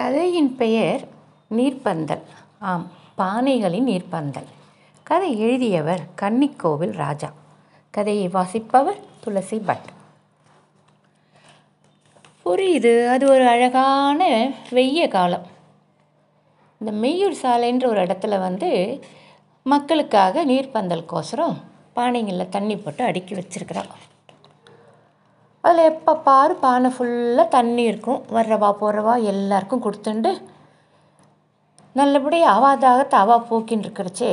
கதையின் பெயர் நீர்ப்பந்தல். ஆம் பானைகளின் நீர்ப்பந்தல். கதை எழுதியவர் கன்னிக்கோவில் ராஜா. கதையை வாசிப்பவர் துளசி பட். புரியுது அது ஒரு அழகான வெய்ய காலம். இந்த மெய்யூர் சாலைன்ற ஒரு இடத்துல வந்து மக்களுக்காக நீர்ப்பந்தலுக்கோசரம் பானைங்களில் தண்ணி போட்டு அடுக்கி வச்சிருக்கிறாங்க அதில் எப்போ பாரு பானை ஃபுல்லாக தண்ணி இருக்கும். வர்றவா போகிறவா எல்லாருக்கும் கொடுத்துண்டு நல்லபடியாக அவா தவா அவா போக்கின்னு இருக்கிறச்சே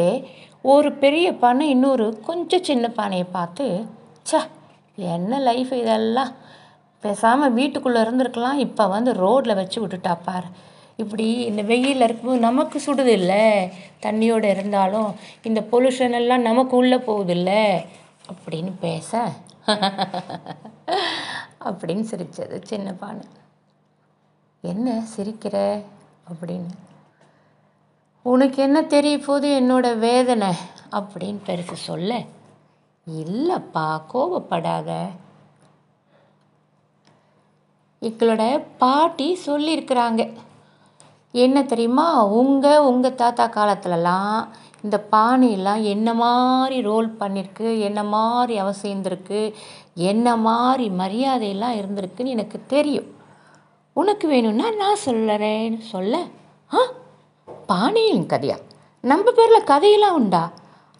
ஒரு பெரிய பானை இன்னொரு கொஞ்சம் சின்ன பானையை பார்த்து ச்சே என்ன லைஃப் இதெல்லாம்? பேசாமல் வீட்டுக்குள்ளே இருந்திருக்கலாம் இப்போ வந்து ரோட்டில் வச்சு விட்டுட்டா பார். இப்படி இந்த வெயிலில் இருக்கும்போது நமக்கு சுடுது இல்லை. தண்ணியோடு இருந்தாலும் இந்த பொல்யூஷன் எல்லாம் நமக்கு உள்ளே போகுது இல்லை. அப்படின்னு பேச அப்படின்னு சிரிச்சது சின்ன பானை. என்ன சிரிக்கிற? அப்படின்னு. உனக்கு என்ன தெரிய போது என்னோட வேதனை அப்படின்னு பெருசு சொல்ல. இல்லைப்பா கோபப்படாத எங்களோட பாட்டி சொல்லியிருக்கிறாங்க. என்ன தெரியுமா? உங்கள் உங்கள் தாத்தா காலத்துலலாம் இந்த பானையெல்லாம் என்ன மாதிரி ரோல் பண்ணியிருக்கு என்ன மாதிரி அவசியந்திருக்கு என்ன மாதிரி மரியாதையெல்லாம் இருந்திருக்குன்னு எனக்கு தெரியும். உனக்கு வேணும்னா நான் சொல்லுறேன்னு சொல்ல. ஆ? பானையின் கதையா? நம்ம பேரில் கதையெல்லாம் உண்டா?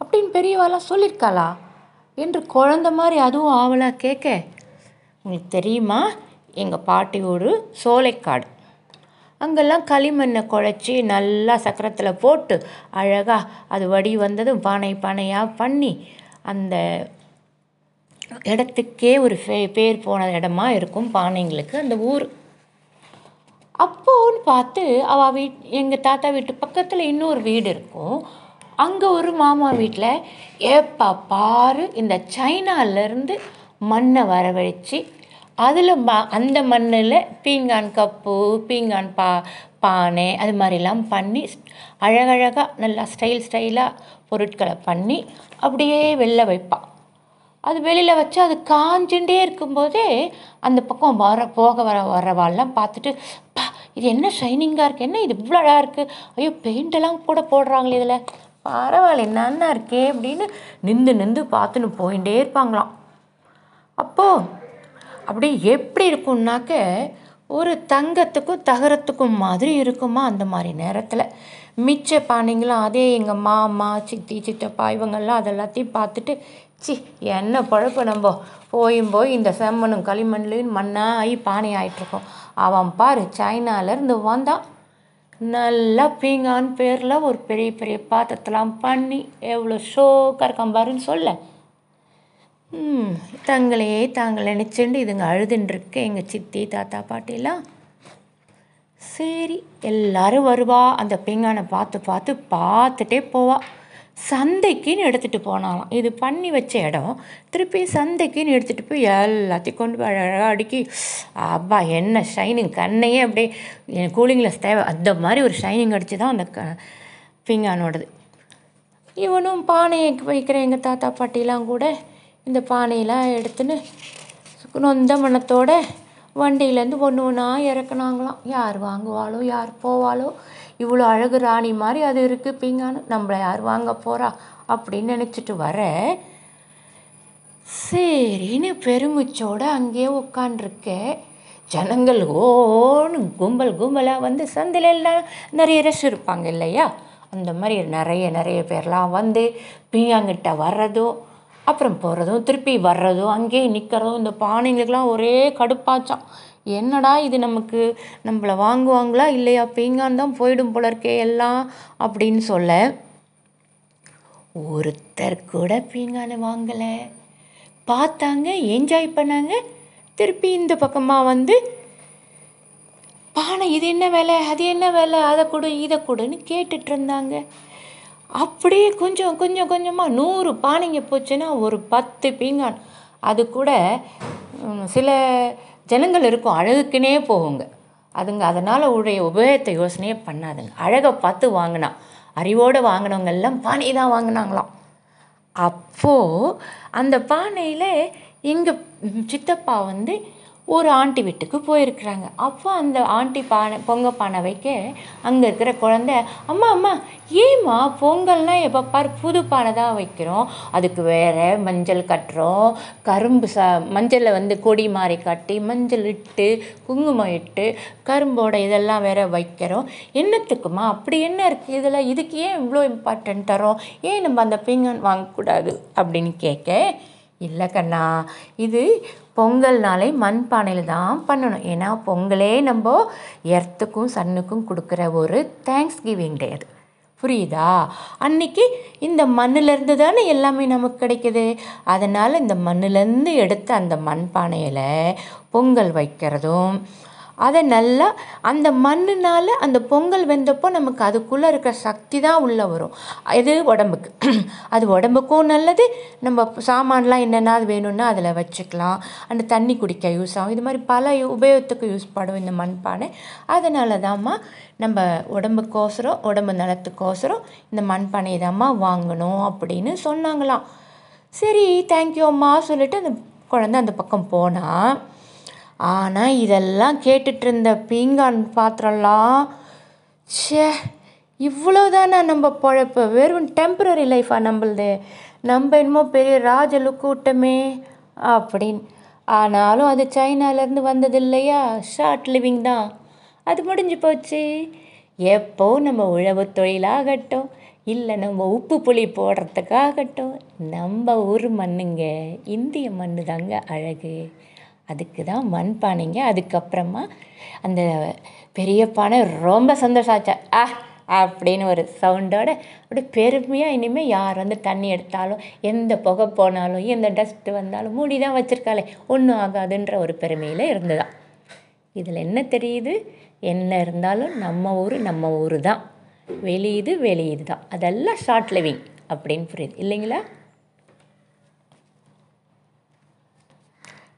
அப்படின்னு பெரியவாலாம் சொல்லியிருக்காளா என்று குழந்த மாதிரி அதுவும் ஆவலாக கேட்க உங்களுக்கு தெரியுமா? எங்கள் பாட்டி சோலைக்காடு. அங்கெல்லாம் களிமண்ணை குழச்சி நல்லா சக்கரத்தில் போட்டு அழகாக அது வடி வந்ததும் பானை பானையாக பண்ணி அந்த இடத்துக்கே ஒரு பே பேர் போன இடமா இருக்கும் பானைங்களுக்கு அந்த ஊர். அப்போன்னு பார்த்து அவள் வீட் எங்கள் தாத்தா வீட்டு பக்கத்தில் இன்னொரு வீடு இருக்கும். அங்கே ஒரு மாமா வீட்டில் ஏப்பா பாரு இந்த சைனாலேருந்து மண்ணை வரவழைச்சி அதில் ம அந்த மண்ணில் பீங்கான் கப்பு பீங்கான் பா பானை அது மாதிரிலாம் பண்ணி அழகழகாக நல்லா ஸ்டைல் ஸ்டைலாக பொருட்களை பண்ணி அப்படியே வெளில வைப்பாள் அது வெளியில் வச்சு அது காஞ்சுட்டே இருக்கும்போதே அந்த பக்கம் வர போக வர வரவாள்லாம் பார்த்துட்டு பா இது என்ன ஷைனிங்காக இருக்குது என்ன இது இவ்வளோ அழகாக இருக்குது ஐயோ பெயிண்டெல்லாம் கூட போடுறாங்களே இதில். பரவாயில்ல என்னன்னா இருக்கே? அப்படின்னு நின்று நின்று பார்த்துன்னு போயிட்டே இருப்பாங்களாம். அப்போது அப்படி எப்படி இருக்கும்னாக்க ஒரு தங்கத்துக்கும் தகரத்துக்கும் மாதிரி இருக்குமா அந்த மாதிரி நேரத்தில். மிச்ச பானைங்களும் அதே எங்கள் மாமா சித்தி சித்தப்பா இவங்கெல்லாம் அதெல்லாத்தையும் பார்த்துட்டு சி என்ன பழப்பு நம்ம. போயும் போய் இந்த செம்மண்ணும் களிமண்லையும் மண்ணாகி பானை ஆகிட்ருக்கோம் அவன் பாரு சைனாலேருந்து வந்தான். நல்லா பீங்கான் பேரில் ஒரு பெரிய பெரிய பாத்திரத்தெல்லாம் பண்ணி எவ்வளோ ஷோக்காக இருக்கான் பாருன்னு சொல்ல தங்களையே தாங்கள் நினச்சிண்டு இதுங்க அழுதுன்ருக்கு எங்கள் சித்தி தாத்தா பாட்டிலாம் சரி எல்லாரும் வருவா. அந்த பீங்கானை பார்த்து பார்த்து பார்த்துட்டே போவா. சந்தைக்குன்னு எடுத்துகிட்டு போனாலாம் இது பண்ணி வச்ச இடம். திருப்பி சந்தைக்குன்னு எடுத்துகிட்டு போய் எல்லாத்தையும் கொண்டு போய் அழகாக அடுக்கி அப்பா என்ன ஷைனிங் கண்ணையே அப்படியே என் கூலிங் கிளாஸ் தேவை. அந்த மாதிரி ஒரு ஷைனிங் அடித்து தான் அந்த க பீங்கானோடது. இவனும் பானையை வைக்கிற எங்கள் தாத்தா பாட்டிலாம் கூட இந்த பானையெல்லாம் எடுத்துன்னு நொந்த மனத்தோட வண்டியிலேருந்து ஒன்று ஒன்றா இறக்குனாங்களாம். யார் வாங்குவாளோ யார் போவாளோ இவ்வளோ அழகு ராணி மாதிரி அது இருக்குது பீங்கானு நம்மளை யார் வாங்க போகிறா அப்படின்னு நினச்சிட்டு வர சரின்னு பெருமிச்சோடு அங்கேயே உட்காண்டிருக்க ஜனங்கள் ஓன்னு கும்பல் கும்பலாக வந்து சந்தையில எல்லாம் நிறைய ரஷ் இருப்பாங்க இல்லையா? அந்த மாதிரி நிறைய நிறைய பேர்லாம் வந்து பீங்காங்கிட்ட வர்றதும் அப்புறம் போகிறதும் திருப்பி வர்றதும் அங்கேயே நிற்கிறதும் இந்த பானைங்களுக்கெல்லாம் ஒரே கடுப்பாச்சான் என்னடா இது நமக்கு? நம்மளை வாங்குவாங்களா இல்லையா? பீங்கான் தான் போயிடும் போல இருக்கே எல்லாம் அப்படின்னு சொல்ல ஒருத்தர் கூட பீங்கானை வாங்கலை. பார்த்தாங்க என்ஜாய் பண்ணாங்க. திருப்பி இந்த பக்கமாக வந்து பானை இது என்ன விலை? அது என்ன வேலை? அதை கொடு இதை கொடுன்னு கேட்டுட்ருந்தாங்க இருந்தாங்க. அப்படியே கொஞ்சம் கொஞ்சம் கொஞ்சமாக நூறு பானைங்க போச்சுன்னா ஒரு பத்து பீங்கான். அது கூட சில ஜனங்கள் இருக்கும் அழகுக்குனே போகுங்க. அதுங்க அதனால் உடைய உபயோகத்தை யோசனையே பண்ணாதுங்க. அழகை பார்த்து வாங்கினா அறிவோடு வாங்கினவங்க எல்லாம் பானை தான் வாங்கினாங்களாம். அப்போது அந்த பானையில் எங்கள் சித்தப்பா வந்து ஒரு ஆண்டி வீட்டுக்கு போயிருக்கிறாங்க. அப்போ அந்த ஆண்டி பானை பொங்க பானை வைக்க அங்கே இருக்கிற குழந்தை அம்மா அம்மா ஏம்மா பொங்கல்னால் எப்போ பார் புது பானை தான் வைக்கிறோம். அதுக்கு வேற மஞ்சள் கட்டுறோம். கரும்பு சா மஞ்சளை வந்து கொடி மாதிரி கட்டி மஞ்சள் இட்டு குங்குமம் இட்டு கரும்போட இதெல்லாம் வேற வைக்கிறோம். என்னத்துக்குமா? அப்படி என்ன இருக்குது இதில் இதுக்கு ஏன் இவ்வளோ இம்பார்ட்டன்ட் தரோம் ஏன் நம்ம அந்த பிங்கன் வாங்கக்கூடாது? அப்படின்னு கேட்க இல்லை கண்ணா. இது பொங்கல்னாலே மண்பானையில் தான் பண்ணணும். ஏன்னா பொங்கலே நம்ம எர்த்துக்கும் சன்னுக்கும் கொடுக்குற ஒரு தேங்க்ஸ் கிவிங் டே அது. புரியுதா? அன்னைக்கு இந்த மண்ணிலேருந்து தானே எல்லாமே நமக்கு கிடைக்குது. அதனால் இந்த மண்ணிலேருந்து எடுத்த அந்த மண்பானையில் பொங்கல் வைக்கிறதும் அதை நல்லா அந்த மண்ணுனால அந்த பொங்கல் வெந்தப்போ நமக்கு அதுக்குள்ளே இருக்கிற சக்தி தான் உள்ளே வரும். இது உடம்புக்கு. அது உடம்புக்கும் நல்லது. நம்ம சாமான்லாம் என்னென்ன வேணும்னா அதில் வச்சுக்கலாம். அந்த தண்ணி குடிக்க யூஸ் ஆகும். இது மாதிரி பல உபயோகத்துக்கு யூஸ் படும் இந்த மண்பானை. அதனால தாம்மா நம்ம உடம்புக்கோசரம் உடம்பு நலத்துக்கோசரம் இந்த மண்பானையை தாம்மா வாங்கணும் அப்படின்னு சொன்னாங்களாம். சரி தேங்க்யூ அம்மா சொல்லிட்டு அந்த குழந்தை அந்த பக்கம் போனால் ஆனால் இதெல்லாம் கேட்டுட்டு இருந்த பீங்கான் பாத்திரம்லாம் ச்சே இவ்வளோதானா நம்ம பொழப்பு? வெறும் டெம்பரரி லைஃபா நம்மளுது நம்ம என்னமோ பெரிய ராஜ கூட்டமே அப்படின்னு. ஆனாலும் அது சைனாலேருந்து வந்தது இல்லையா ஷார்ட் லிவிங் தான். அது முடிஞ்சு போச்சு. எப்போ நம்ம உழவு தொழிலாகட்டும் இல்லை நம்ம உப்பு புளி போடுறதுக்காகட்டும் நம்ம ஊர் மண்ணுங்க இந்திய மண்ணு தாங்க அழகு. அதுக்கு தான் மண் பானைங்க. அதுக்கப்புறமா அந்த பெரிய பானை ரொம்ப சந்தோஷம் ஆச்சா ஆ அப்படின்னு ஒரு சவுண்டோட அப்படியே பெருமையாக இனிமேல் யார் வந்து தண்ணி எடுத்தாலும் எந்த புகை போனாலும் எந்த டஸ்ட்டு வந்தாலும் மூடி தான் வச்சுருக்காளே ஒன்றும் ஆகாதுன்ற ஒரு பெருமையில் இருந்ததாம் இதில் என்ன தெரியுது? என்ன இருந்தாலும் நம்ம ஊர் நம்ம ஊர் தான். வெளியுது வெளியுது தான் அதெல்லாம் ஷார்ட் லிவிங் அப்படின்னு புரியுது. இல்லைங்களா?